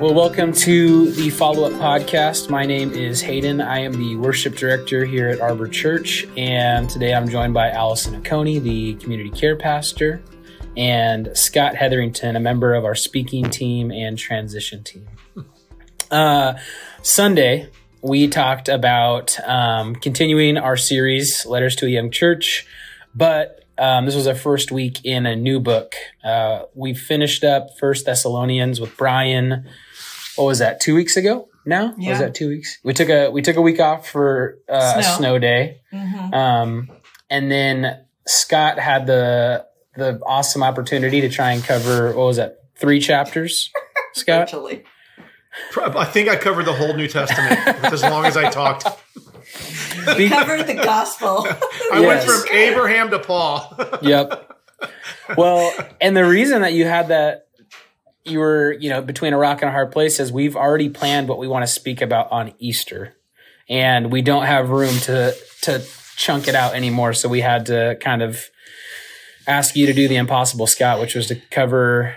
Well, welcome to the follow up podcast. My name is Hayden. I am the worship director here at Arbor Church, and today I'm joined by Allison Aconi, the community care pastor, and Scott Hetherington, a member of our speaking team and transition team. Uh, Sunday, we talked about um, continuing our series, Letters to a Young Church, but um, this was our first week in a new book. Uh, we finished up First Thessalonians with Brian. What was that? Two weeks ago now? Yeah. Was that two weeks? We took a we took a week off for uh, a Snow. snow day, Mhm. um, and then Scott had the the awesome opportunity to try and cover what was that? Three chapters, Scott. Virtually. I think I covered the whole New Testament with as long as I talked. We covered the gospel. I went from Abraham to Paul. yep. Well, and the reason that you had that you were, you know, between a rock and a hard place is we've already planned what we want to speak about on Easter. And we don't have room to to chunk it out anymore, so we had to kind of ask you to do the impossible, Scott, which was to cover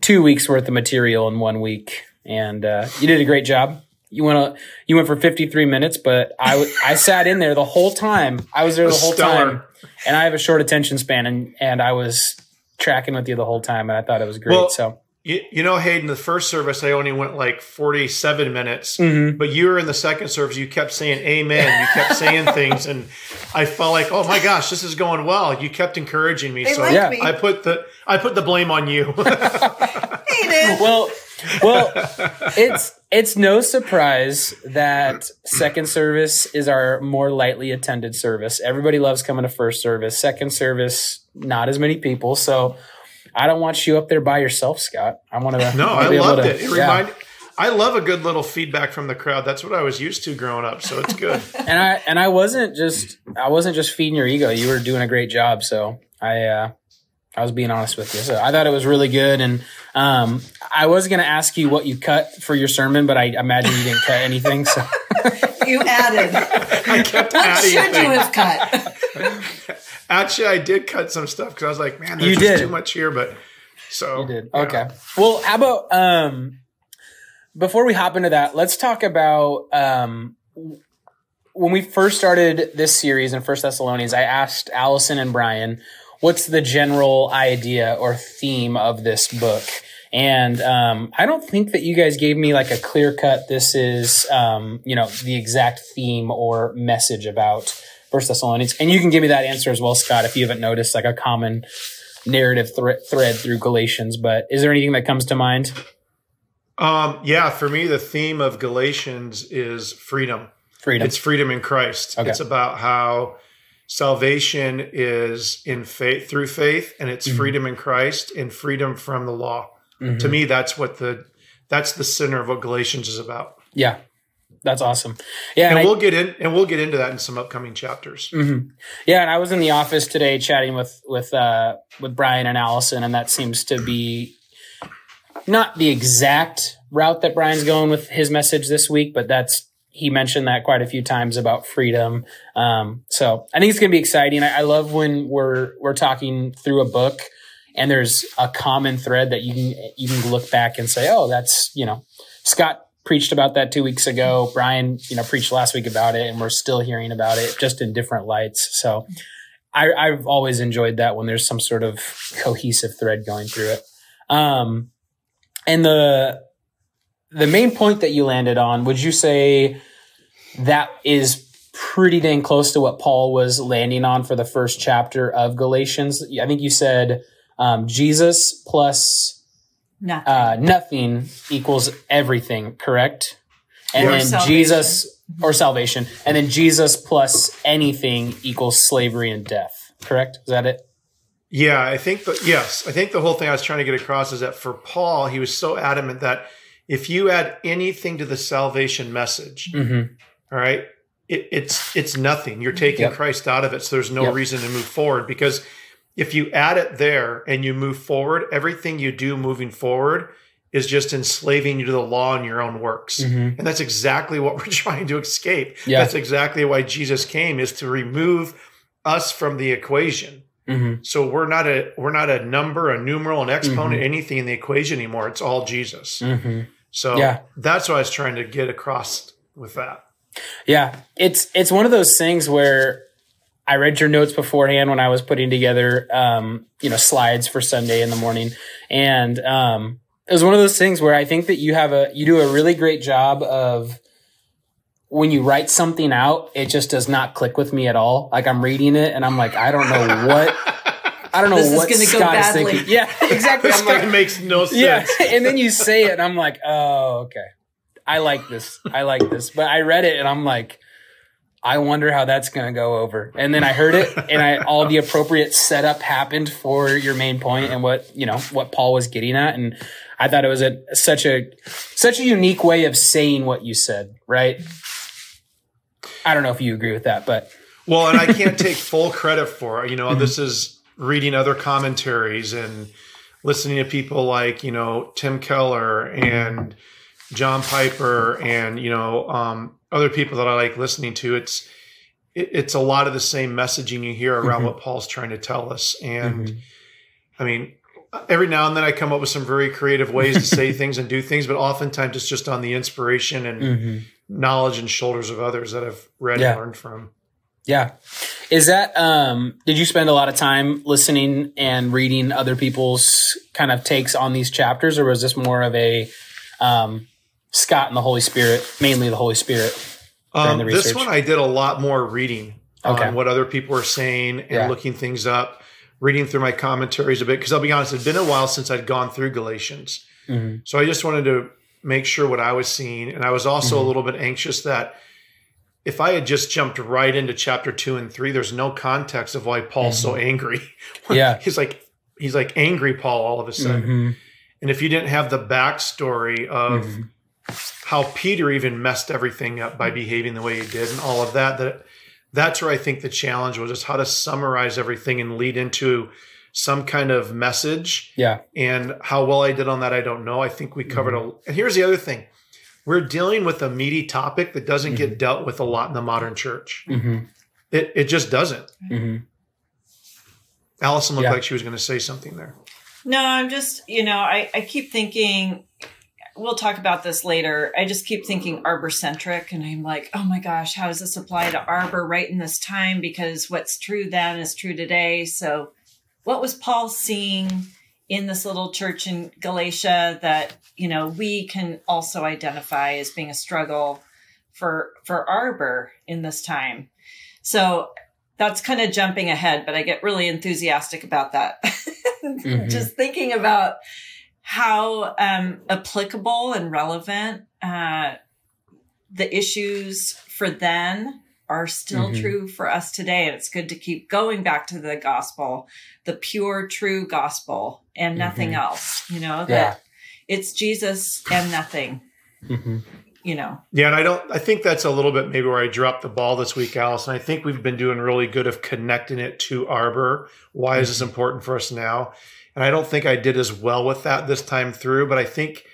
two weeks worth of material in one week. And uh, you did a great job. You went a, you went for 53 minutes, but I w- I sat in there the whole time. I was there the whole Stellar. time and I have a short attention span, and and I was tracking with you the whole time, and I thought it was great. Well- so, You, you know, Hayden, the first service I only went like 47 minutes, Mhm. but you were in the second service. You kept saying amen. You kept saying things, and I felt like, oh my gosh, this is going well. You kept encouraging me. They so liked Yeah. me. I put the I put the blame on you. Hated. well, well, it's it's no surprise that second service is our more lightly attended service. Everybody loves coming to first service. Second service, not as many people. So, I don't want you up there by yourself, Scott. I want to. no, I loved to- it. It yeah. reminded. I love a good little feedback from the crowd. That's what I was used to growing up, so it's good. and I and I wasn't just I wasn't just feeding your ego. You were doing a great job. So I uh, I was being honest with you. So I thought it was really good. And um, I was going to ask you what you cut for your sermon, but I imagine you didn't cut anything. So You added. I kept What adding should things. you have cut? Actually, I did cut some stuff because I was like, man, there's just too much here. But so you did okay. Well, how about um, before we hop into that, let's talk about um, when we first started this series in First Thessalonians. I asked Allison and Brian, "What's the general idea or theme of this book?" And um, I don't think that you guys gave me like a clear cut. This is um, you know the exact theme or message about First Thessalonians, and you can give me that answer as well, Scott, if you haven't noticed like a common narrative thre- thread through Galatians. But is there anything that comes to mind? Um, yeah, for me, the theme of Galatians is freedom. Freedom. It's freedom in Christ. Okay. It's about how salvation is in faith through faith, and it's Mhm. freedom in Christ and freedom from the law. Mhm. To me, that's what the that's the center of what Galatians is about. yeah, that's awesome. Yeah, And and we'll get in and we'll get into that in some upcoming chapters. Mhm. Yeah, and I was in the office today chatting with with uh, with Brian and Allison, and that seems to be not the exact route that Brian's going with his message this week, but that's he mentioned that quite a few times about freedom. Um, so I think it's going to be exciting. I, I love when we're we're talking through a book and there's a common thread that you can you can look back and say, oh, that's you know Scott preached about that two weeks ago. Brian, you know, preached last week about it, and we're still hearing about it just in different lights. So I, I've always enjoyed that when there's some sort of cohesive thread going through it. Um, and the the main point that you landed on, would you say that is pretty dang close to what Paul was landing on for the first chapter of Galatians? I think you said um, Jesus plus Nothing. uh, nothing equals everything, correct? And Yeah. then salvation. Jesus or salvation, and then Jesus plus anything equals slavery and death, correct? Is that it? Yeah, I think the yes, I think the whole thing I was trying to get across is that for Paul, he was so adamant that if you add anything to the salvation message, Mm-hmm. all right, it, it's it's nothing. You're taking Yep. Christ out of it, so there's no Yep. reason to move forward because if you add it there and you move forward, everything you do moving forward is just enslaving you to the law and your own works. Mm-hmm. And that's exactly what we're trying to escape. Yeah. That's exactly why Jesus came is to remove us from the equation. Mm-hmm. So we're not a we're not a number, a numeral, an exponent, anything in the equation anymore. It's all Jesus. Mm-hmm. So Yeah. that's what I was trying to get across with that. Yeah, it's it's one of those things where I read your notes beforehand when I was putting together, um, you know, slides for Sunday in the morning, and um, it was one of those things where I think that you have a you do a really great job of when you write something out, it just does not click with me at all. Like I'm reading it and I'm like, I don't know what. I don't know This is what gonna go Scott is thinking. Yeah, exactly. This I'm like, guy makes no sense. yeah. and then you say it, and I'm like, oh, okay. I like this. I like this. But I read it, and I'm like, I wonder how that's going to go over. And then I heard it, and I all the appropriate setup happened for your main point and what you know what Paul was getting at, and I thought it was a such a such a unique way of saying what you said. Right. I don't know if you agree with that, but Well, and I can't take full credit for it. You know, Mm-hmm. this is reading other commentaries and listening to people like, you know, Tim Keller and John Piper and, you know, um, other people that I like listening to. It's, it, it's a lot of the same messaging you hear around Mhm. what Paul's trying to tell us. And Mhm. I mean, every now and then I come up with some very creative ways to say things and do things, but oftentimes it's just on the inspiration and Mhm. knowledge and shoulders of others that I've read Yeah. and learned from. Yeah. Is that um did you spend a lot of time listening and reading other people's kind of takes on these chapters or was this more of a um Scott and the Holy Spirit, mainly the Holy Spirit? Um, the this one I did a lot more reading Okay. on what other people were saying and Yeah. looking things up, reading through my commentaries a bit. Because I'll be honest, it's been a while since I'd gone through Galatians, Mhm. so I just wanted to make sure what I was seeing, and I was also Mhm. a little bit anxious that if I had just jumped right into chapter two and three, there's no context of why Paul's so angry. Mm-hmm. Yeah. he's like he's like angry Paul all of a sudden, Mhm. and if you didn't have the backstory of Mhm. How Peter even messed everything up by behaving the way he did and all of that. That that's where I think the challenge was is how to summarize everything and lead into some kind of message. Yeah. And how well I did on that, I don't know. I think we covered a and here's the other thing. We're dealing with a meaty topic that doesn't get dealt with a lot in the modern church. Mhm. It it just doesn't. Mhm. Allison looked Yeah. like she was going to say something there. No, I'm just, you know, I, I keep thinking, we'll talk about this later. I just keep thinking arbor centric, and I'm like, oh my gosh, how does this apply to arbor right in this time? Because what's true then is true today. So, what was Paul seeing in this little church in Galatia that, you know, we can also identify as being a struggle for for arbor in this time? So, that's kind of jumping ahead, but I get really enthusiastic about that. Mhm. Just thinking about how um, applicable and relevant uh, the issues for then are still Mhm. true for us today. And it's good to keep going back to the gospel, the pure, true gospel, and nothing Mhm. else. You know, that Yeah. it's Jesus and nothing, Mhm. you know. Yeah, and I don't. I think that's a little bit maybe where I dropped the ball this week, Allison. I think we've been doing really good of connecting it to Arbor. Why is this important for us now? And I don't think I did as well with that this time through. But I think,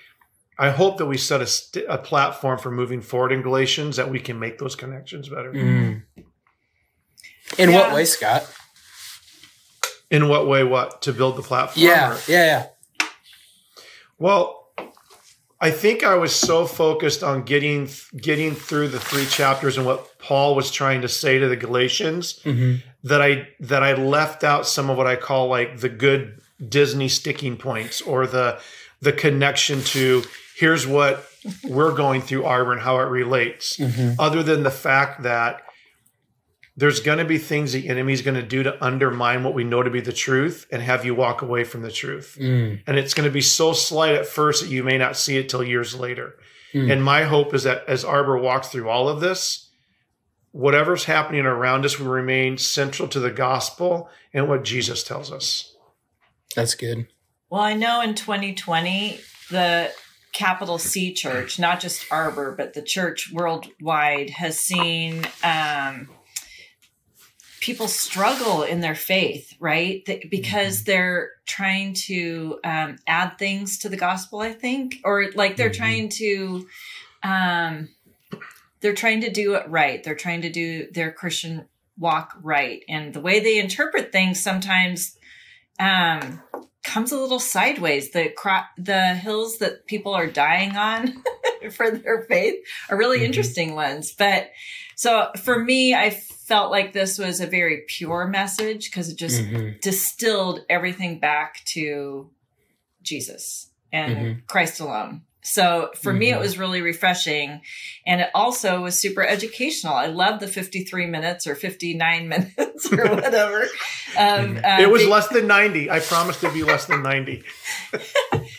I hope that we set a, st- a platform for moving forward in Galatians that we can make those connections better. Mhm. In what way, Scott? In what way? What to build the platform? Yeah. or- Yeah. Yeah. Well, I think I was so focused on getting getting through the three chapters and what Paul was trying to say to the Galatians Mhm. that I that I left out some of what I call like the good Disney sticking points or the the connection to here's what we're going through Arbor and how it relates. Mhm. Other than the fact that there's going to be things the enemy's going to do to undermine what we know to be the truth and have you walk away from the truth Mm. and it's going to be so slight at first that you may not see it till years later. Mm. And my hope is that as Arbor walks through all of this, whatever's happening around us will remain central to the gospel and what Jesus tells us. That's good. Well, I know in 2020, the capital C church, not just Arbor, but the church worldwide, has seen um, people struggle in their faith, right? Because they're trying to um, add things to the gospel, I think, or like they're Mhm. trying to. Um, they're trying to do it right. They're trying to do their Christian walk right. And the way they interpret things sometimes um, comes a little sideways. The cro- the hills that people are dying on for their faith are really Mhm. interesting ones. But so for me, I felt like this was a very pure message because it just Mhm. distilled everything back to Jesus and Mhm. Christ alone. So for me, it Mhm. was really refreshing. And it also was super educational. I love the 53 minutes or 59 minutes or whatever. Um, uh, it was be- less than 90. I promised it'd be less than 90.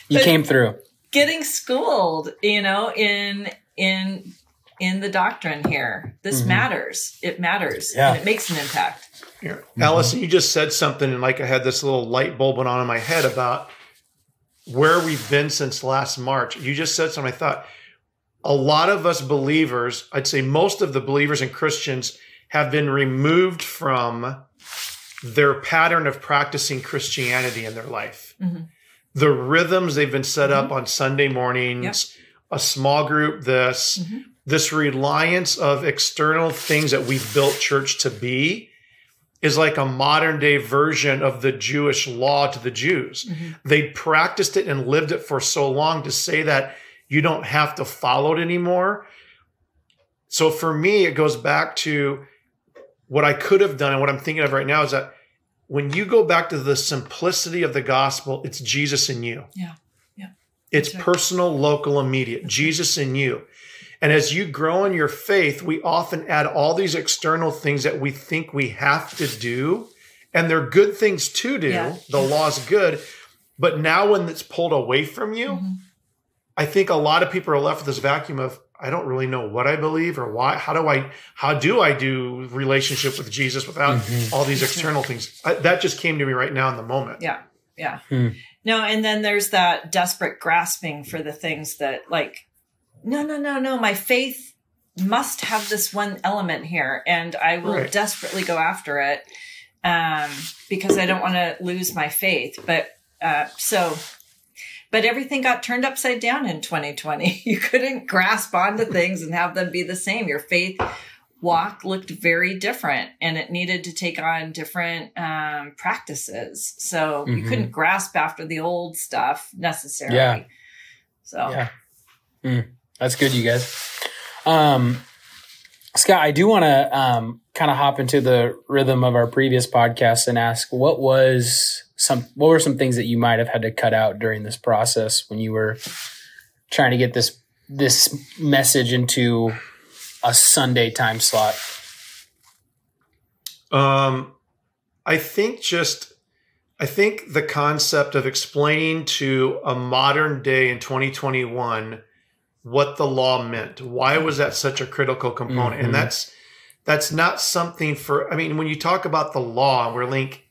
You came through. getting schooled, you know, in, in, in the doctrine here. This Mhm. matters. It matters. Yeah. And it makes an impact. Here. Allison, you just said something, and like I had this little light bulb went on in my head about where we've been since last March. You just said something. I thought a lot of us believers, I'd say most of the believers and Christians, have been removed from their pattern of practicing Christianity in their life. Mhm. The rhythms they've been set up on Sunday mornings, a small group, this, Mhm. this reliance of external things that we've built church to be is like a modern day version of the Jewish law to the Jews. Mhm. They practiced it and lived it for so long to say that you don't have to follow it anymore. So for me, it goes back to what I could have done and what I'm thinking of right now is that when you go back to the simplicity of the gospel, it's Jesus in you. Yeah. Yeah. It's personal, local, immediate. Jesus in you. And as you grow in your faith, we often add all these external things that we think we have to do. And they're good things to do. Yeah. The law's good. But now when it's pulled away from you, Mhm. I think a lot of people are left with this vacuum of I don't really know what I believe or why. How do I how do I do relationship with Jesus without Mhm. all these external things? I, that just came to me right now in the moment. Yeah. Yeah. Hmm. No, and then there's that desperate grasping for the things that like, no, no, no, no, my faith must have this one element here and I will Right. desperately go after it um, because I don't want to lose my faith. But uh, so, but everything got turned upside down in 2020. You couldn't grasp onto things and have them be the same. Your faith walk looked very different and it needed to take on different um, practices. So you Mhm. couldn't grasp after the old stuff necessarily. Yeah. So Yeah. Mm, that's good, you guys. Um, Scott, I do want to um, kind of hop into the rhythm of our previous podcast and ask what was some what were some things that you might have had to cut out during this process when you were trying to get this this message into a Sunday time slot. Um, I think just, I think the concept of explaining to a modern day in 2021 what the law meant. Why was that such a critical component? Mhm. And that's that's not something for. I mean, when you talk about the law, we're like,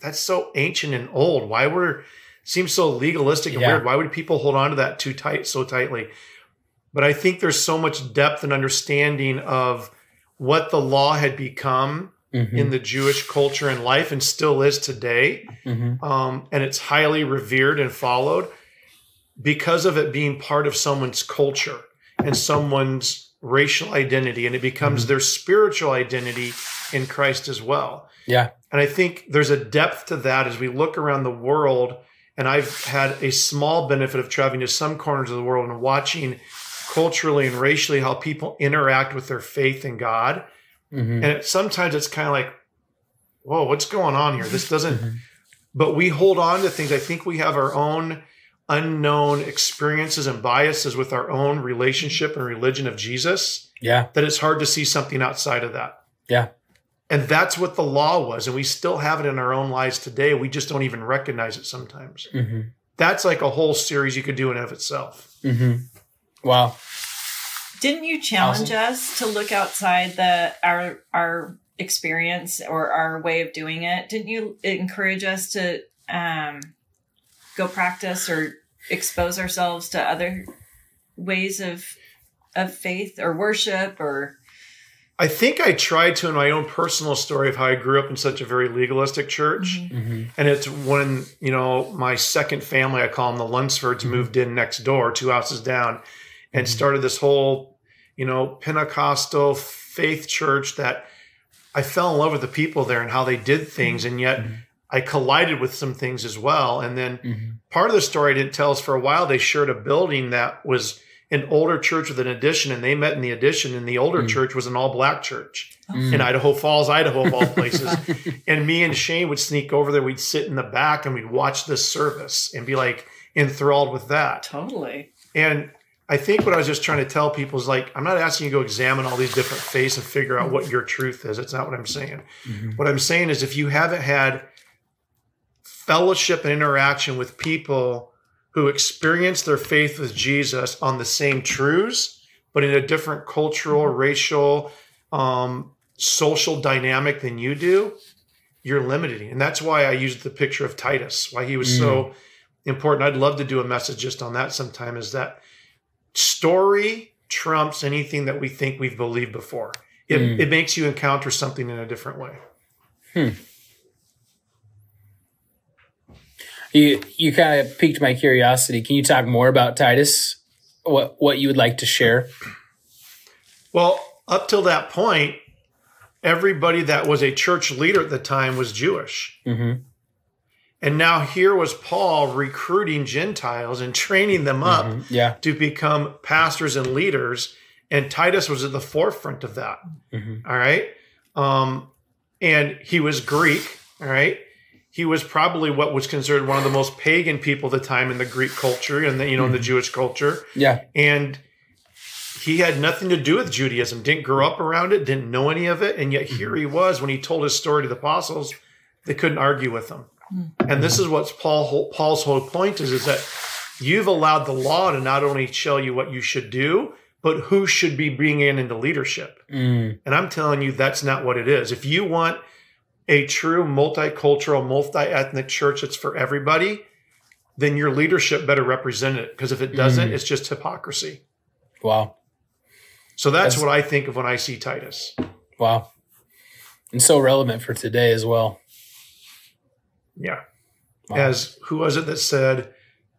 that's so ancient and old. Why were seems so legalistic and Yeah. weird? Why would people hold on to that too tight, so tightly? But I think there's so much depth and understanding of what the law had become Mhm, in the Jewish culture and life and still is today. mhm, Um, and it's highly revered and followed because of it being part of someone's culture and someone's racial identity. And it becomes Mhm. their spiritual identity in Christ as well. Yeah. And I think there's a depth to that as we look around the world. And I've had a small benefit of traveling to some corners of the world and watching culturally and racially how people interact with their faith in God. mhm, And it, sometimes it's kind of like, whoa, what's going on here? This doesn't, mhm. but we hold on to things. I think we have our own unknown experiences and biases with our own relationship and religion of Jesus Yeah. that it's hard to see something outside of that. Yeah. And that's what the law was. And we still have it in our own lives today. We just don't even recognize it sometimes. mhm, That's like a whole series you could do in and of itself. Mm-hmm. Wow. didn't you challenge us to look outside the our our experience or our way of doing it? Didn't you encourage us to um, go practice or expose ourselves to other ways of of faith or worship or I think I tried to in my own personal story of how I grew up in such a very legalistic church. Mhm, And it's when, you know, my second family, I call them the Lunsfords, moved in next door, two houses down, and Mhm. started this whole, you know, Pentecostal faith church that I fell in love with the people there and how they did things. And yet. I collided with some things as well. And then Mhm. part of the story I didn't tell is for a while they shared a building that was an older church with an addition, and they met in the addition, and the older Mm. church was an all black church Mm. in Idaho Falls, Idaho, of all places. and me and Shane would sneak over there. We'd sit in the back and we'd watch this service and be like enthralled with that. Totally. And I think what I was just trying to tell people is like, I'm not asking you to go examine all these different faiths and figure out what your truth is. It's not what I'm saying. Mhm. What I'm saying is if you haven't had fellowship and interaction with people who experience their faith with Jesus on the same truths, but in a different cultural, racial, um, social dynamic than you do, you're limiting. And that's why I used the picture of Titus, why he was so important. I'd love to do a message just on that sometime is that story trumps anything that we think we've believed before. It, Mm. it makes you encounter something in a different way. You you kind of piqued my curiosity. Can you talk more about Titus? What what you would like to share? Well, up till that point, everybody that was a church leader at the time was Jewish. Mm-hmm. And now here was Paul recruiting Gentiles and training them up Mm-hmm. Yeah. to become pastors and leaders. And Titus was at the forefront of that. Mhm. All right. Um, and he was Greek. All right. He was probably what was considered one of the most pagan people at the time in the Greek culture and the, you know, in the hmm. Jewish culture. Yeah. And he had nothing to do with Judaism, didn't grow up around it, didn't know any of it. And yet here he hmm. was when he told his story to the apostles, they couldn't argue with him. Hmm. And this is what Paul, Paul's whole point is, is that you've allowed the law to not only tell you what you should do, but who should be bringing in into leadership. Mm. And I'm telling you, that's not what it is. If you want a true multicultural, multi-ethnic church that's for everybody, then your leadership better represent it. Because if it doesn't, Mm. it's just hypocrisy. Wow. So that's, That's- what I think of when I see Titus. Wow. And so relevant for today as well. Yeah. Wow. As who was it that said,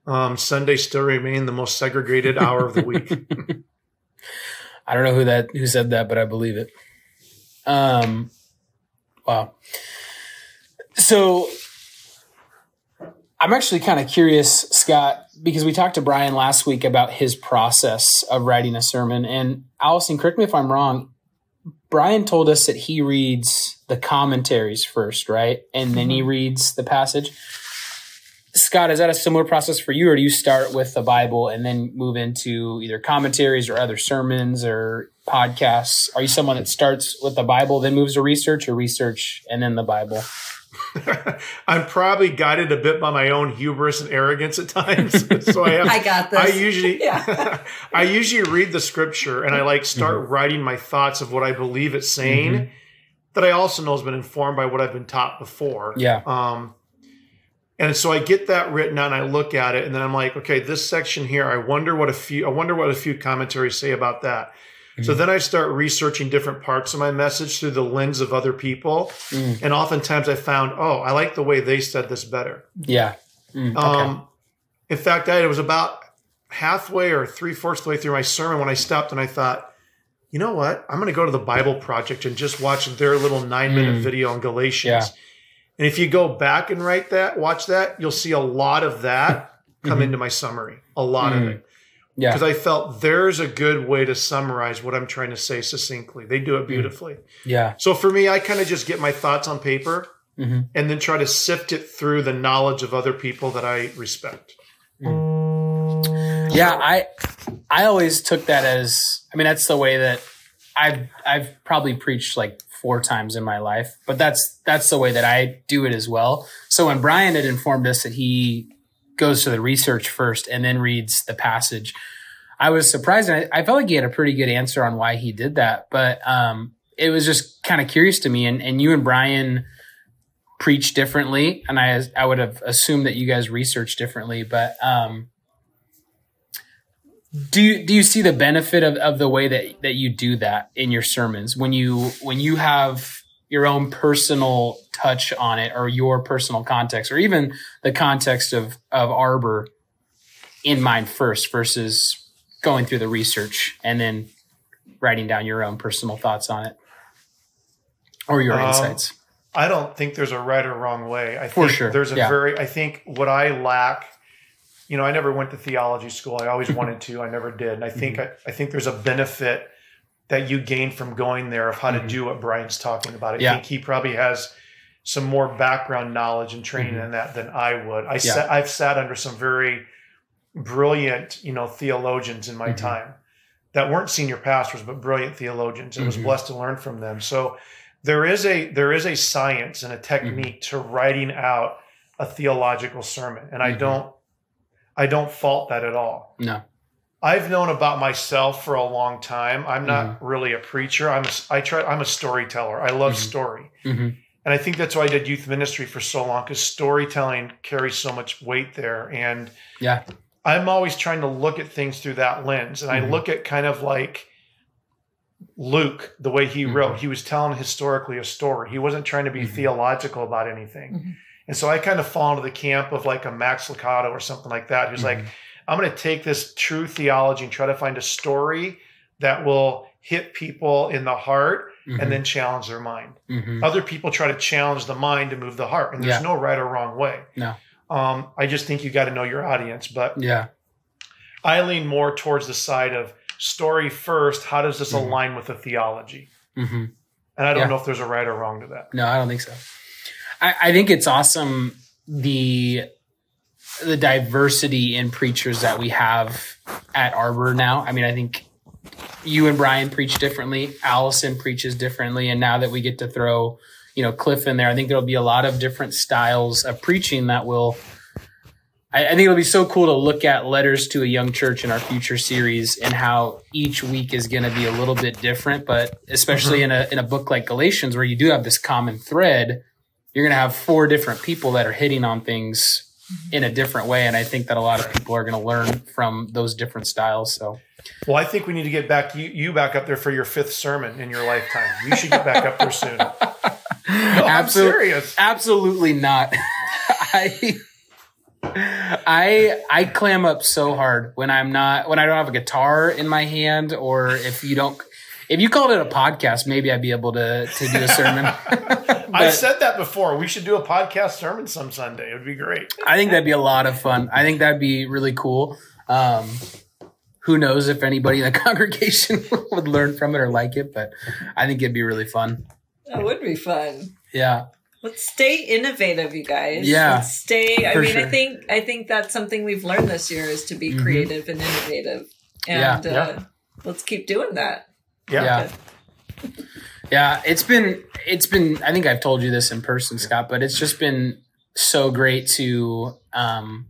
um, Sunday still remain the most segregated hour of the week? I don't know who that who said that, but I believe it. Um, wow. So I'm actually kind of curious, Scott, because we talked to Brian last week about his process of writing a sermon, and Allison, correct me if I'm wrong. Brian told us that he reads the commentaries first, right, and then he mm-hmm. reads the passage. Scott, is that a similar process for you, or do you start with the Bible and then move into either commentaries or other sermons or podcasts? Are you someone that starts with the Bible, then moves to research, or research and then the Bible? I'm probably guided a bit by my own hubris and arrogance at times. so I have I got this. I usually Yeah. I usually read the scripture and I like start writing my thoughts of what I believe it's saying Mhm. that I also know has been informed by what I've been taught before. Yeah. Um and so I get that written out and I look at it and then I'm like, okay, this section here, I wonder what a few I wonder what a few commentaries say about that. So then I start researching different parts of my message through the lens of other people. Mm, And oftentimes I found, oh, I like the way they said this better. yeah. Mm, okay. Um, in fact, I, it was about halfway or three fourths the way through my sermon when I stopped and I thought, you know what? I'm going to go to the Bible Project and just watch their little nine minute Mm. video on Galatians. Yeah. And if you go back and write that, watch that, you'll see a lot of that come Mhm. into my summary. A lot Mm. of it. Yeah. Because I felt there's a good way to summarize what I'm trying to say succinctly. They do Mm. it beautifully. Yeah. So for me, I kind of just get my thoughts on paper hmm and then try to sift it through the knowledge of other people that I respect. Yeah, I I always took that as I mean that's the way that I've I've probably preached like four times in my life, but that's that's the way that I do it as well. So when Brian had informed us that he goes to the research first and then reads the passage, I was surprised I, I felt like he had a pretty good answer on why he did that. But um it was just kind of curious to me and, and you and Brian preach differently and I I would have assumed that you guys research differently, but um do you, do you see the benefit of, of the way that, that you do that in your sermons when you when you have your own personal touch on it or your personal context or even the context of of arbor in mind first versus going through the research and then writing down your own personal thoughts on it or your Um, insights I don't think there's a right or wrong way. I For think sure, there's a yeah. very I think what I lack, you know, I never went to theology school. I always wanted to. I never did. And I think Mm-hmm. I, I think there's a benefit that you gain from going there of how to Mhm. do what Brian's talking about. I Yeah. think he probably has some more background knowledge and training Mhm. in that than I would. I Yeah. sat, I've sat under some very brilliant, you know, theologians in my Mhm. time that weren't senior pastors, but brilliant theologians, and was Mhm. blessed to learn from them. So there is a there is a science and a technique to writing out a theological sermon, and I Mhm. don't I don't fault that at all. No. I've known about myself for a long time. I'm not Mm-hmm. really a preacher. I'm a, I try. I'm a storyteller. I love Mhm. story, hmm and I think that's why I did youth ministry for so long because storytelling carries so much weight there. And Yeah. I'm always trying to look at things through that lens, and I Mhm. look at kind of like Luke, the way he wrote. He was telling historically a story. He wasn't trying to be Mhm. theological about anything. And so I kind of fall into the camp of like a Max Lucado or something like that, who's like. I'm going to take this true theology and try to find a story that will hit people in the heart Mhm. and then challenge their mind. Mhm. Other people try to challenge the mind to move the heart, and there's Yeah. no right or wrong way. No. Um, I just think you got to know your audience, but yeah. I lean more towards the side of story first. How does this Mhm. align with the theology? hmm And I don't Yeah. know if there's a right or wrong to that. No, I don't think so. I, I think it's awesome the the diversity in preachers that we have at Arbor now. I mean, I think you and Brian preach differently. Allison preaches differently, and now that we get to throw, you know, Cliff in there, I think there'll be a lot of different styles of preaching that will. I, I think it'll be so cool to look at letters to a young church in our future series and how each week is going to be a little bit different. But especially mm-hmm. in a in a book like Galatians, where you do have this common thread, you're going to have four different people that are hitting on things in a different way. And I think that a lot of people are going to learn from those different styles. So Well, I think we need to get back you, you back up there for your fifth sermon in your lifetime. You should get back up there soon. No, I'm serious. absolutely not. I. I I clam up so hard when I'm not when I don't have a guitar in my hand or if you don't if you called it a podcast maybe I'd be able to to do a sermon. I've said that before. We should do a podcast sermon some Sunday. It would be great. I think that'd be a lot of fun. I think that'd be really cool. Um, who knows if anybody in the congregation would learn from it or like it, but I think it'd be really fun. That would be fun. Yeah. Let's stay innovative, you guys. Yeah, Let's stay. I for mean, I think I think that's something we've learned this year is to be Mhm. creative and innovative. Yeah. And uh, Yeah. let's keep doing that. Yeah. Yeah. Yeah. It's been, it's been, I think I've told you this in person, Scott, but it's just been so great to, um,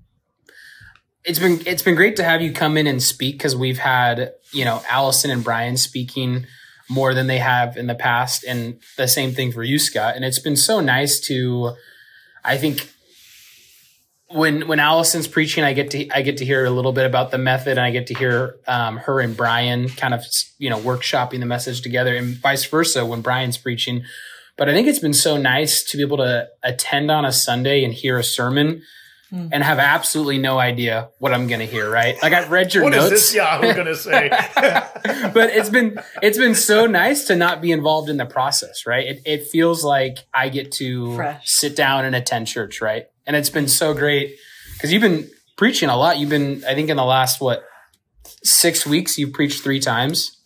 it's been, it's been great to have you come in and speak because we've had, you know, Allison and Brian speaking more than they have in the past. And the same thing for you, Scott. And it's been so nice to, I think, when when Allison's preaching, I get to I get to hear a little bit about the method, and I get to hear um, her and Brian kind of you know workshopping the message together, and vice versa when Brian's preaching. But I think it's been so nice to be able to attend on a Sunday and hear a sermon Hmm. and have absolutely no idea what I'm going to hear. Right? Like I've read your What is notes this Yahoo going to say? but it's been it's been so nice to not be involved in the process, right? It, it feels like I get to Fresh. sit down and attend church, right? And it's been so great because you've been preaching a lot. You've been, I think, in the last what six weeks, you've preached three times.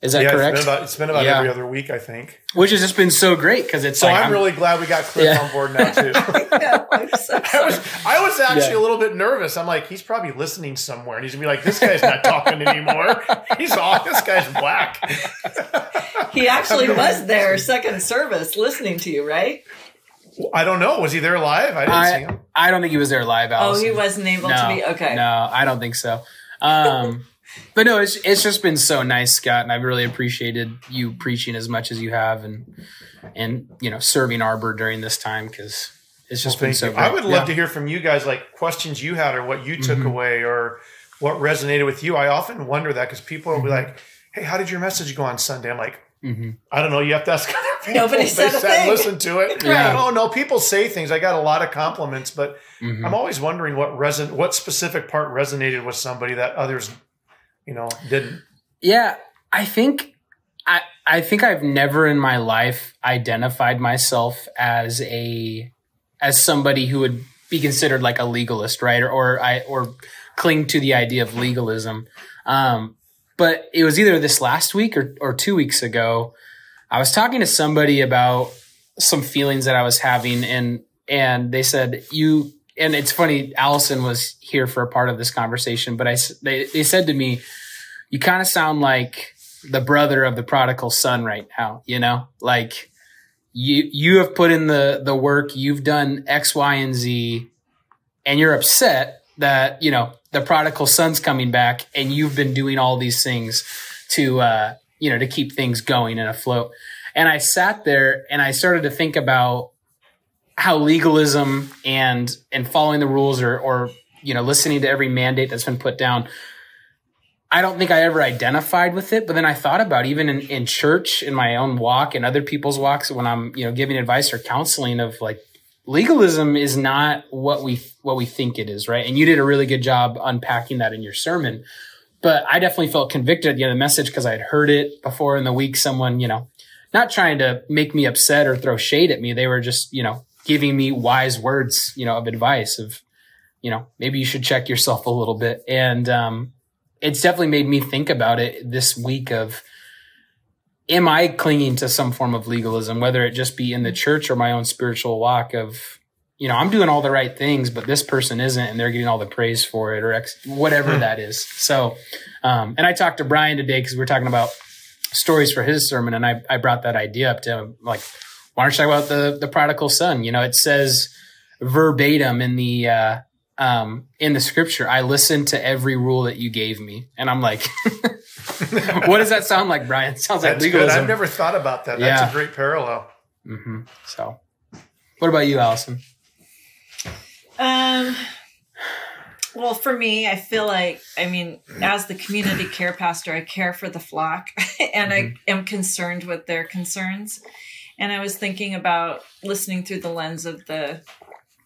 Is that yeah, correct? It's been about, it's been about Yeah. every other week, I think. Which has just been so great because it's So like I'm, I'm- really glad we got Cliff Yeah. on board now too. Yeah, I'm so I was I was actually Yeah. a little bit nervous. I'm like, he's probably listening somewhere, and he's gonna be like, "This guy's not talking anymore. He's off. This guy's black." He actually was there, second service, listening to you, right? I don't know. Was he there live? I didn't see him. I don't think he was there live. Oh, Allison. he wasn't able no, to be. Okay. No, I don't think so. Um, but no, it's it's just been so nice, Scott, and I've really appreciated you preaching as much as you have, and and you know serving Arbor during this time because it's just been so. Great. I would love Yeah. to hear from you guys, like questions you had, or what you took Mhm. away, or what resonated with you. I often wonder that because people will be Mhm. like, "Hey, how did your message go on Sunday?" I'm like, Mhm. I don't know. You have to ask other people. Nobody They said a sat thing. listened to it. Yeah. Oh no, people say things. I got a lot of compliments, but Mhm. I'm always wondering what reson what specific part resonated with somebody that others, you know, didn't. Yeah, I think I I think I've never in my life identified myself as a as somebody who would be considered like a legalist, right? Or, or I or cling to the idea of legalism. Um, but it was either this last week or, or two weeks ago. I was talking to somebody about some feelings that I was having, and and they said you. And it's funny, Allison was here for a part of this conversation, but I they they said to me, "You kind of sound like the brother of the prodigal son right now. You know, like you you have put in the the work, you've done X, Y, and Z, and you're upset that you know the prodigal son's coming back, and you've been doing all these things to uh, you know to keep things going and afloat. And I sat there and I started to think about how legalism and and following the rules or or you know listening to every mandate that's been put down I don't think I ever identified with it, but then I thought about even in, in church, in my own walk and other people's walks when I'm, you know, giving advice or counseling of like legalism is not what we what we think it is, right? And you did a really good job unpacking that in your sermon. But I definitely felt convicted end of the message because I had heard it before in the week. Someone, you know, not trying to make me upset or throw shade at me. They were just, you know, giving me wise words, you know, of advice of, you know, maybe you should check yourself a little bit. And um, it's definitely made me think about it this week of am I clinging to some form of legalism, whether it just be in the church or my own spiritual walk of, you know, I'm doing all the right things, but this person isn't, and they're getting all the praise for it or ex- whatever hmm. that is. So, um, and I talked to Brian today because we are talking about stories for his sermon, and I, I brought that idea up to him, like, why don't you talk about the, the prodigal son? You know, it says verbatim in the, uh, um, in the scripture, I listened to every rule that you gave me. And I'm like, what does that sound like, Brian? It sounds like That's legalism. Good. I've never thought about that. That's a great parallel. Mm-hmm. So, what about you, Allison? Um, well, for me, I feel like, I mean, as the community care pastor, I care for the flock and mm-hmm. I am concerned with their concerns. And I was thinking about listening through the lens of the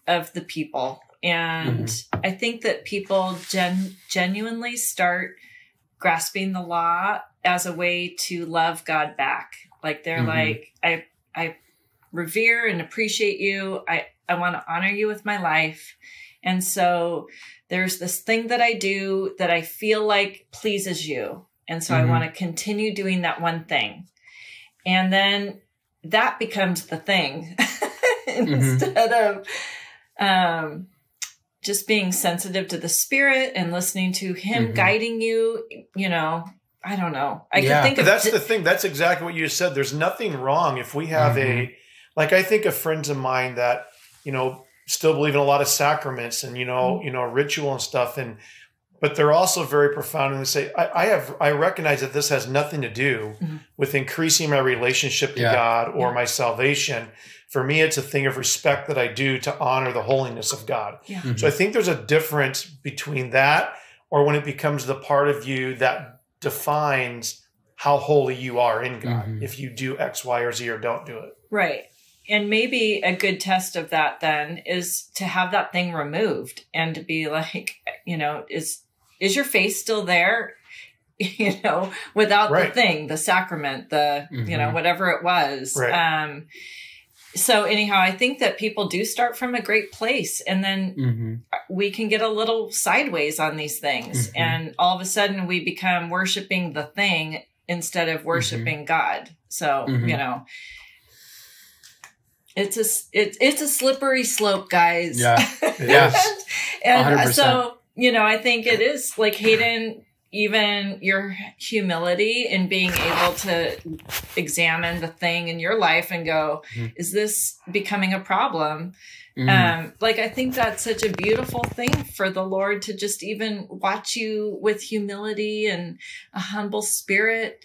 of the people and mm-hmm. I think that people gen- genuinely start grasping the law as a way to love God back. Like they're mm-hmm. like, I, I revere and appreciate you. I, I want to honor you with my life. And so there's this thing that I do that I feel like pleases you. And so mm-hmm. I want to continue doing that one thing. And then that becomes the thing mm-hmm. instead of, um, just being sensitive to the spirit and listening to him mm-hmm. guiding you, you know, I don't know. I yeah. can think of That's the thing. That's exactly what you said. There's nothing wrong if we have mm-hmm. a like I think of friends of mine that, you know, still believe in a lot of sacraments and you know, mm-hmm. you know, ritual and stuff and but they're also very profound and they say, I, I have I recognize that this has nothing to do mm-hmm. with increasing my relationship to yeah. God or yeah. my salvation for me it's a thing of respect that i do to honor the holiness of god yeah. mm-hmm. so i think there's a difference between that or when it becomes the part of you that defines how holy you are in god mm-hmm. if you do x y or z or don't do it right and maybe a good test of that then is to have that thing removed and to be like you know is is your face still there you know without right. the thing the sacrament the mm-hmm. you know mm-hmm. whatever it was right. um so anyhow i think that people do start from a great place and then mm-hmm. we can get a little sideways on these things mm-hmm. and all of a sudden we become worshiping the thing instead of worshiping mm-hmm. god so mm-hmm. you know it's a it, it's a slippery slope guys yeah yes and 100%. so you know i think it is like hayden even your humility in being able to examine the thing in your life and go, mm-hmm. is this becoming a problem? Mm-hmm. Um, like I think that's such a beautiful thing for the Lord to just even watch you with humility and a humble spirit,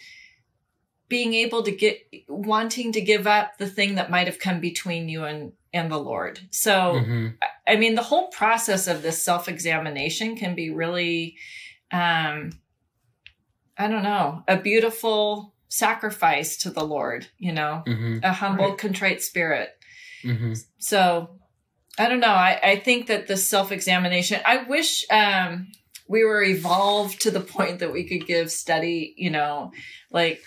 being able to get wanting to give up the thing that might have come between you and and the Lord. So, mm-hmm. I mean, the whole process of this self examination can be really um, I don't know, a beautiful sacrifice to the Lord, you know, mm-hmm. a humble, right. contrite spirit. Mm-hmm. So I don't know. I, I think that the self examination, I wish um, we were evolved to the point that we could give study, you know, like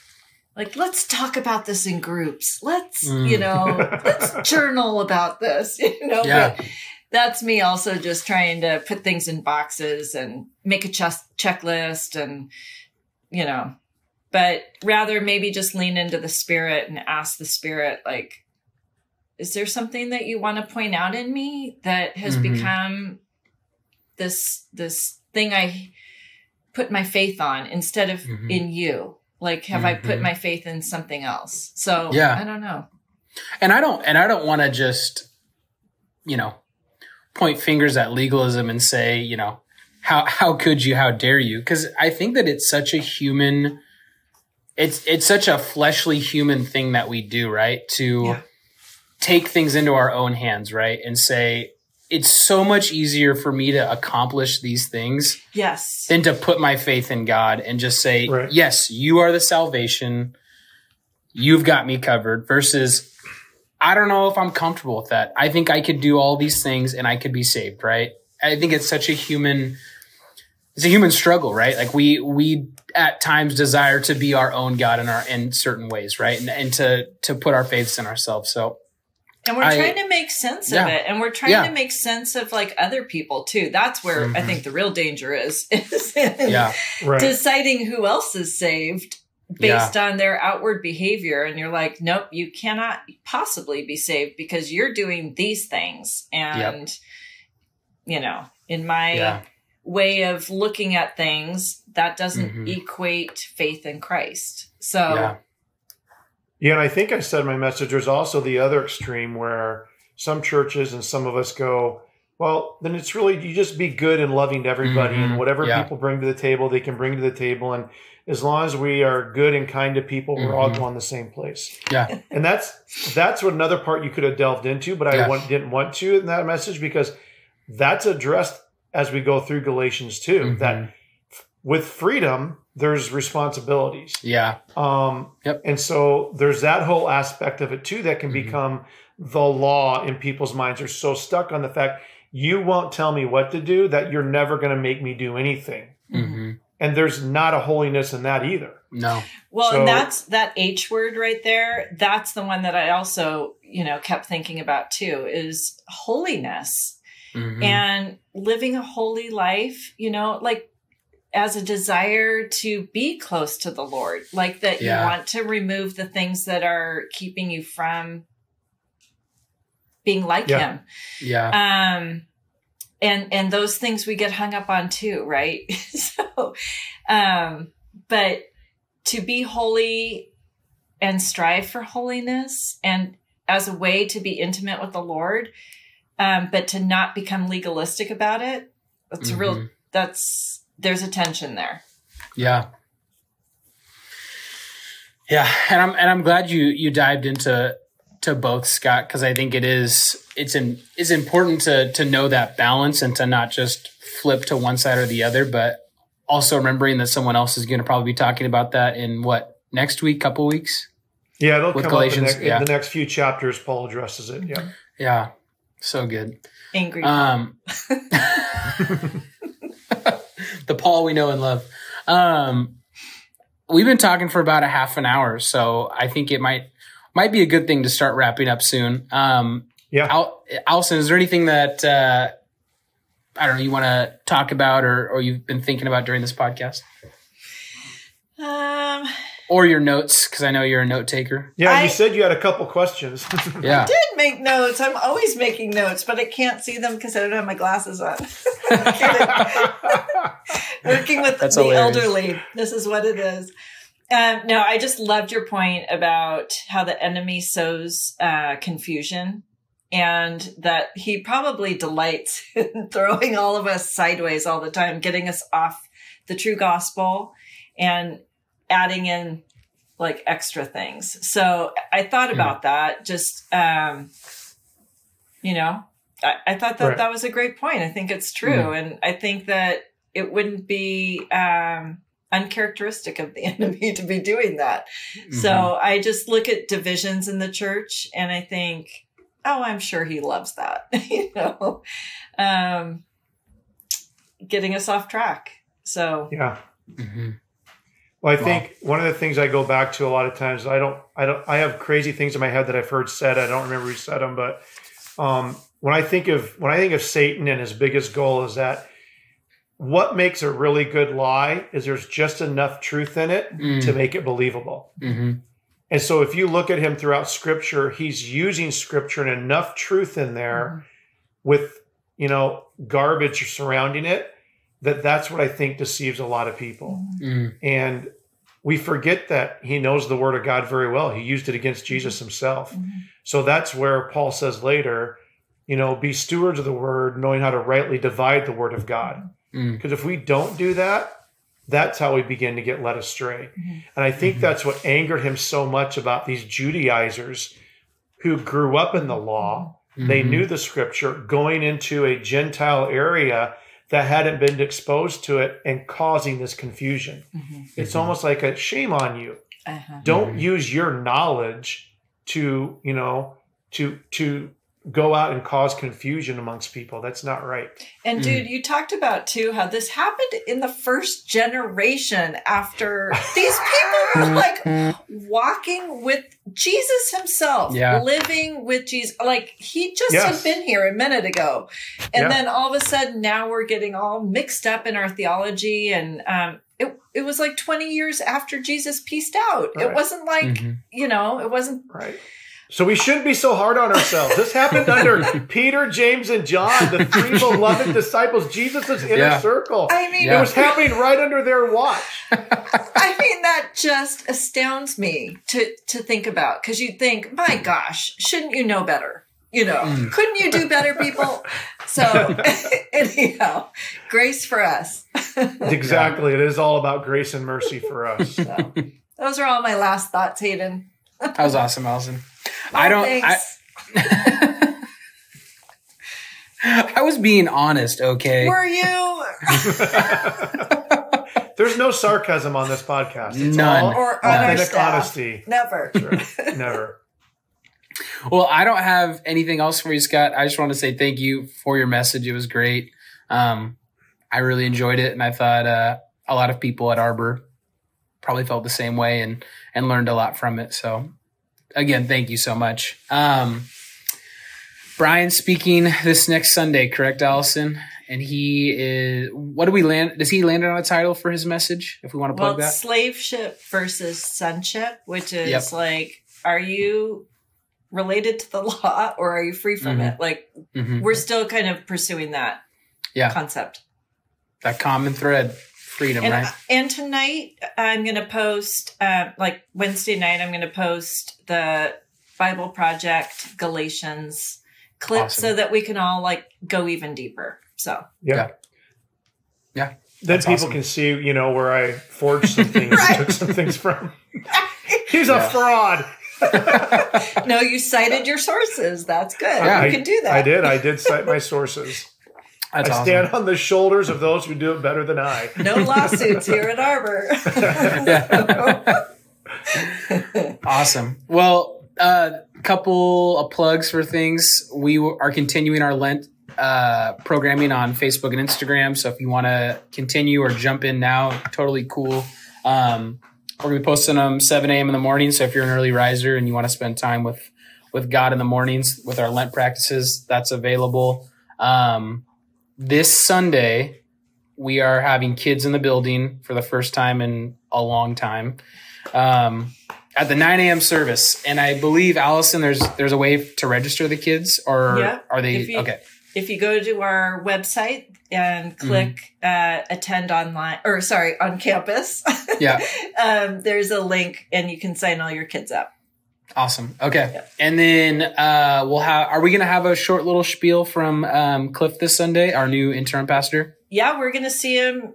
like let's talk about this in groups let's Mm. you know let's journal about this you know Yeah. but that's me also just trying to put things in boxes and make a chess checklist and you know but rather maybe just lean into the spirit and ask the spirit like is there something that you want to point out in me that has Mhm. become this this thing i put my faith on instead of Mhm. in you like have i put Mhm. my faith in something else so Yeah. i don't know and I don't and I don't want to just you know point fingers at legalism and say you know how how could you how dare you because I think that it's such a human it's it's such a fleshly human thing that we do right to Yeah. take things into our own hands right and say it's so much easier for me to accomplish these things yes than to put my faith in God and just say, Right. yes, you are the salvation. You've got me covered versus I don't know if I'm comfortable with that. I think I could do all these things and I could be saved, right? I think it's such a human it's a human struggle, right? Like we we at times desire to be our own God in our in certain ways, right? And and to to put our faiths in ourselves. So and we're I- trying to make sense Yeah. of it and we're trying Yeah. to make sense of like other people too that's where i Mhm. think the real danger is, is yeah. Right. deciding who else is saved based on their outward behavior and you're like nope you cannot possibly be saved because you're doing these things and you know in my Yeah. way of looking at things that doesn't Mhm. equate faith in christ so Yeah. Yeah, and I think I said my message there's also the other extreme where some churches and some of us go, well, then it's really you just be good and loving to everybody, Mhm. and whatever Yeah. people bring to the table, they can bring to the table, and as long as we are good and kind to people, we're all Mhm. going the same place. Yeah. And that's that's what another part you could have delved into, but I Yeah. want, didn't want to in that message because that's addressed as we go through Galatians 2 Mhm. that with freedom there's responsibilities. Yeah. Um, Yep. And so there's that whole aspect of it too that can Mhm. become the law in people's minds. They're so stuck on the fact you won't tell me what to do that you're never going to make me do anything. hmm And there's not a holiness in that either. No. Well, So- and that's that H word right there. That's the one that I also, you know, kept thinking about too is holiness Mhm. and living a holy life, you know, like as a desire to be close to the Lord, like that Yeah. you want to remove the things that are keeping you from being like Yeah. him. yeah. um and and those things we get hung up on too right so um but to be holy and strive for holiness and as a way to be intimate with the lord um but to not become legalistic about it that's a real Mhm. that's there's a tension there Yeah. Yeah, and I'm and I'm glad you you dived into to both Scott because I think it is it's in it's important to to know that balance and to not just flip to one side or the other, but also remembering that someone else is going to probably be talking about that in what next week, couple weeks. Yeah, it'll With come Galatians, up in the, yeah. in the next few chapters. Paul addresses it. Yeah. Yeah, so good. angry Um, the Paul we know and love. Um, we've been talking for about a half an hour, so I think it might might be a good thing to start wrapping up soon. Um, Yeah. Al- Allison, is there anything that uh, I don't know you want to talk about or or you've been thinking about during this podcast um or your notes? Because I know you're a note taker. Yeah, I- you said you had a couple questions. Yeah. did make notes i'm always making notes but i can't see them because i don't have my glasses on working with That's the hilarious. elderly. This is what it is. Um, no, I just loved your point about how the enemy sows uh, confusion and that he probably delights in throwing all of us sideways all the time, getting us off the true gospel and adding in like extra things. So I thought about that. Just, um, you know, I, I thought that Right. that was a great point. I think it's true. Hmm. And I think that it wouldn't be um, uncharacteristic of the enemy to be doing that. Mm-hmm. So I just look at divisions in the church and I think, oh, I'm sure he loves that, you know, um, getting us off track. So yeah. Mhm. Well, I think one of the things I go back to a lot of times, I don't, I don't, I have crazy things in my head that I've heard said. I don't remember who said them, but um, when I think of when I think of Satan and his biggest goal is that what makes a really good lie is there's just enough truth in it Mm. to make it believable. hmm And so if you look at him throughout Scripture, he's using Scripture and enough truth in there with you know garbage surrounding it that that's what I think deceives a lot of people. Mm. And we forget that he knows the word of God very well. He used it against Jesus himself. Mhm. So that's where Paul says later, you know, be stewards of the word, knowing how to rightly divide the word of God. Mm. Because if we don't do that, that's how we begin to get led astray. Mhm. And I think Mhm. that's what angered him so much about these Judaizers who grew up in the law. They Mhm. knew the scripture going into a Gentile area that hadn't been exposed to it and causing this confusion. Mhm. It's Mhm. almost like a shame on you. Uh-huh. Don't use your knowledge to, you know, to to go out and cause confusion amongst people. That's not right. And Mm. dude, you talked about too how this happened in the first generation after these people were like walking with Jesus himself, Yeah. living with Jesus. Like he just Yes. had been here a minute ago. And Yeah. then all of a sudden now we're getting all mixed up in our theology and um it, it was like 20 years after Jesus pieced out. It wasn't like, Mhm. you know, it wasn't Right. So we shouldn't be so hard on ourselves. This happened under Peter, James, and John, the three beloved disciples, Jesus' inner Yeah. circle. I mean, Yeah. It was happening right under their watch. I mean, that just astounds me to to think about because you think, my gosh, shouldn't you know better? You know, Mm. couldn't you do better, people? So, anyhow, grace for us. Exactly. It is all about grace and mercy for us. So, those are all my last thoughts, Hayden. That was awesome, Allison. I don't. I, Thanks. I was being honest, okay? Were you There's no sarcasm on this podcast. It's None. all or authentic honesty. Never. Never. Well, I don't have anything else for you, Scott. I just want to say thank you for your message. It was great. Um, I really enjoyed it, and I thought uh, a lot of people at Arbor probably felt the same way and and learned a lot from it. So, again, thank you so much. Um, Brian speaking this next Sunday, correct, Allison? And he is. What do we land? Does he land on a title for his message? If we want to well, plug that. slave ship versus sonship, which is Yep. like, are you related to the law or are you free from Mhm. it? Like, Mhm. we're still kind of pursuing that Yeah. concept. That common thread, freedom, And, right? and tonight I'm going to post, uh, like Wednesday night, I'm going to post the Bible Project Galatians clip Awesome. so that we can all like go even deeper. So Yeah. Yeah. Yeah. Then That's people awesome. can see, you know, where I forged some things, Right. took some things from. He's Yeah. a fraud. no, you cited your sources. That's good. Yeah. you can do that. I did. I did cite my sources. That's I awesome. stand on the shoulders of those who do it better than I. No lawsuits here at Arbor. Awesome. Well, a uh, couple of plugs for things. We are continuing our Lent uh, programming on Facebook and Instagram. So if you want to continue or jump in now, totally cool. Um, we're gonna be posting them 7 a.m. in the morning. So if you're an early riser and you want to spend time with with God in the mornings with our Lent practices, that's available. Um, this Sunday, we are having kids in the building for the first time in a long time. Um, at the 9 a.m. service, and I believe Allison, there's there's a way to register the kids, or Yeah, are they if you- okay? if you go to our website and click uh, attend online or sorry on campus Yeah. um, there's a link and you can sign all your kids up Awesome. Okay, Yeah. and then uh, we'll have. Are we gonna have a short little spiel from um, Cliff this Sunday, our new interim pastor? yeah we're gonna see him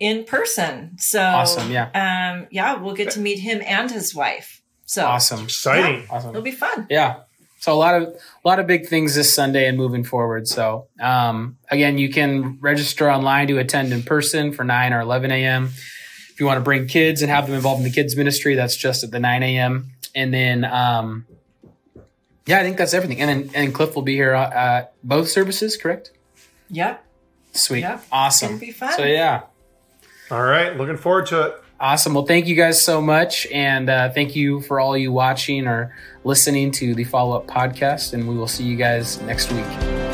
in person so Awesome, yeah. um, yeah we'll get to meet him and his wife so Awesome. Exciting. Awesome. It'll be fun Yeah. So a lot of a lot of big things this Sunday and moving forward. So um, again, you can register online to attend in person for nine or eleven a.m. If you want to bring kids and have them involved in the kids ministry, that's just at the nine a.m. And then um, yeah, I think that's everything. And then and Cliff will be here uh, at both services, correct? yep Sweet, Yeah. awesome. Be fun. So yeah, All right. Looking forward to it. Awesome. Well, thank you guys so much. And uh, thank you for all you watching or listening to the follow up podcast. And we will see you guys next week.